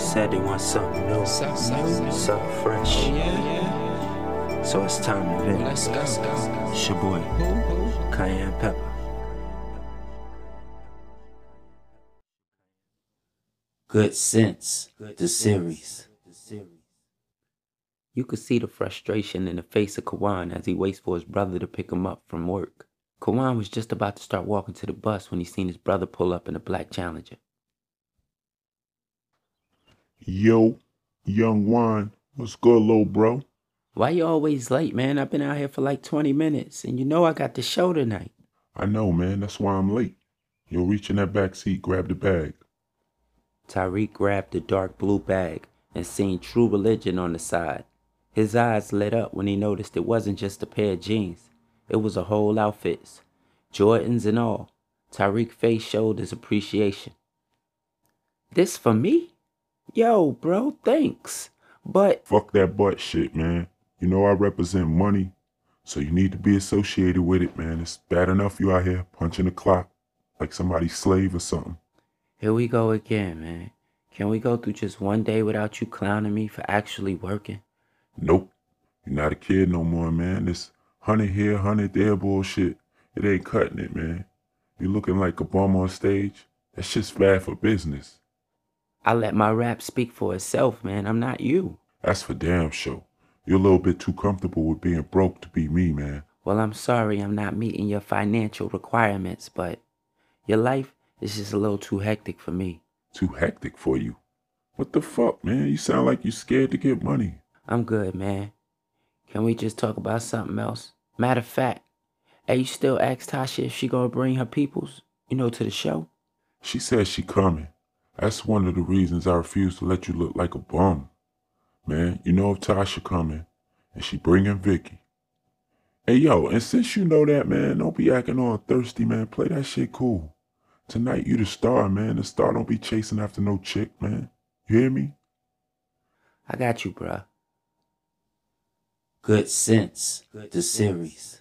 Said they want something new, So, so, so. something fresh. Oh, yeah, yeah. So it's time to vent. Let's go. It's your boy, Who? Who? Cayenne Pepper. Good Sense, Good the series. You could see the frustration in the face of Kawan as he waits for his brother to pick him up from work. Kawan was just about to start walking to the bus when he seen his brother pull up in a black Challenger. Yo, young Juan, what's good, little bro? Why you always late, man? I've been out here for like 20 minutes, and you know I got the show tonight. I know, man. That's why I'm late. You'll reach in that back seat, grab the bag. Tyreek grabbed the dark blue bag and seen True Religion on the side. His eyes lit up when he noticed it wasn't just a pair of jeans. It was a whole outfit, Jordans and all. Tyreek's face showed his appreciation. This for me? Yo, bro, thanks. But Fuck that butt shit, man. You know I represent money, so you need to be associated with it, man. It's bad enough you out here punching the clock like somebody's slave or something. here we go again, man. Can we go through just one day without you clowning me for actually working? Nope. You're not a kid no more, man. This hundred here, hundred there bullshit. It ain't cutting it, man. You looking like a bum on stage? That shit's bad for business. I let my rap speak for itself, man. I'm not you. That's for damn sure. You're a little bit too comfortable with being broke to be me, man. Well, I'm sorry I'm not meeting your financial requirements, but your life is just a little too hectic for me. Too hectic for you. What the fuck, man? You sound like you're scared to get money. I'm good, man. Can we just talk about something else? Matter of fact, hey, you still ask Tasha if she gonna bring her peoples, you know, to the show? She says she coming. That's one of the reasons I refuse to let you look like a bum. Man, you know if Tasha coming and she bringing Vicky. Hey yo, and since you know that, man, don't be acting all thirsty, man. Play that shit cool. Tonight you the star, man. The star don't be chasing after no chick, man. You hear me? I got you, bruh. Good Sense, Good the series.